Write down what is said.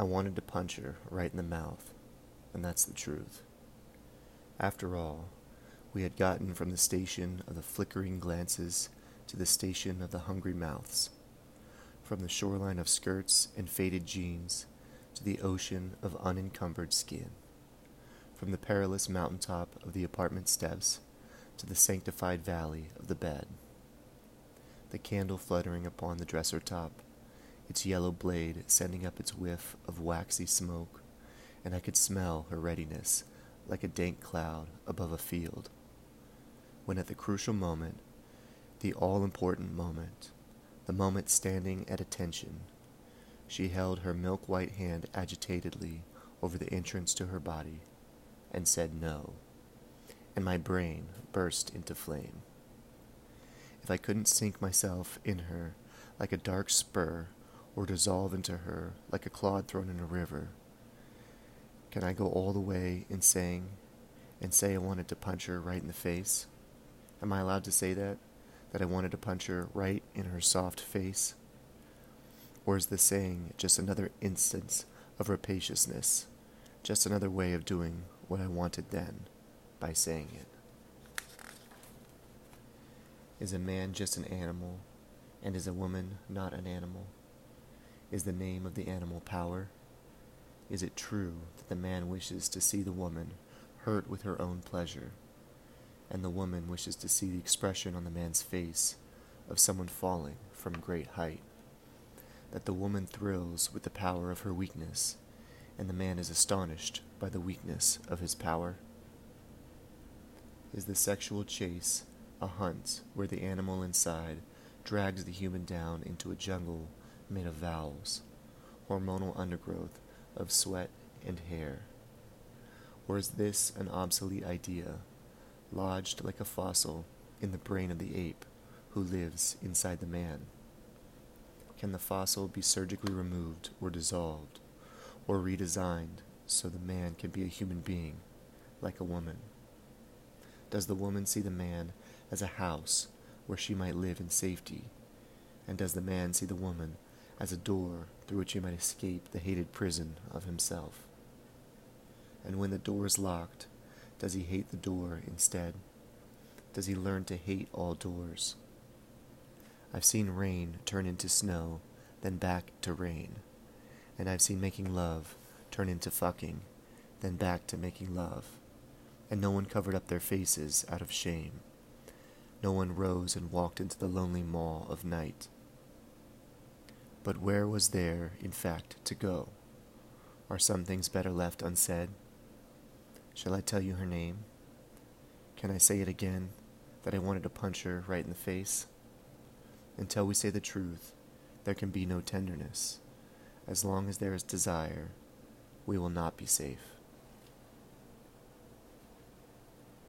I wanted to punch her right in the mouth, and that's the truth. After all, we had gotten from the station of the flickering glances to the station of the hungry mouths, from the shoreline of skirts and faded jeans to the ocean of unencumbered skin, from the perilous mountaintop of the apartment steps to the sanctified valley of the bed. The candle fluttering upon the dresser top its yellow blade sending up its whiff of waxy smoke, and I could smell her readiness like a dank cloud above a field. When at the crucial moment, the all important moment, the moment standing at attention, she held her milk white hand agitatedly over the entrance to her body and said no, and my brain burst into flame. If I couldn't sink myself in her like a dark spur or dissolve into her like a clod thrown in a river? Can I go all the way in saying and say I wanted to punch her right in the face? Am I allowed to say that? That I wanted to punch her right in her soft face? Or is the saying just another instance of rapaciousness? Just another way of doing what I wanted then by saying it? Is a man just an animal, and is a woman not an animal? Is the name of the animal power? Is it true that the man wishes to see the woman hurt with her own pleasure, and the woman wishes to see the expression on the man's face of someone falling from great height? That the woman thrills with the power of her weakness, and the man is astonished by the weakness of his power? Is the sexual chase a hunt where the animal inside drags the human down into a jungle made of vowels, hormonal undergrowth of sweat and hair? Or is this an obsolete idea, lodged like a fossil in the brain of the ape who lives inside the man? Can the fossil be surgically removed or dissolved, or redesigned so the man can be a human being, like a woman? Does the woman see the man as a house where she might live in safety? And does the man see the woman as a door through which he might escape the hated prison of himself. And when the door is locked, does he hate the door instead? Does he learn to hate all doors? I've seen rain turn into snow, then back to rain. And I've seen making love turn into fucking, then back to making love. And no one covered up their faces out of shame. No one rose and walked into the lonely maw of night but where was there, in fact, to go? Are some things better left unsaid? Shall I tell you her name? Can I say it again, that I wanted to punch her right in the face? Until we say the truth, there can be no tenderness. As long as there is desire, we will not be safe.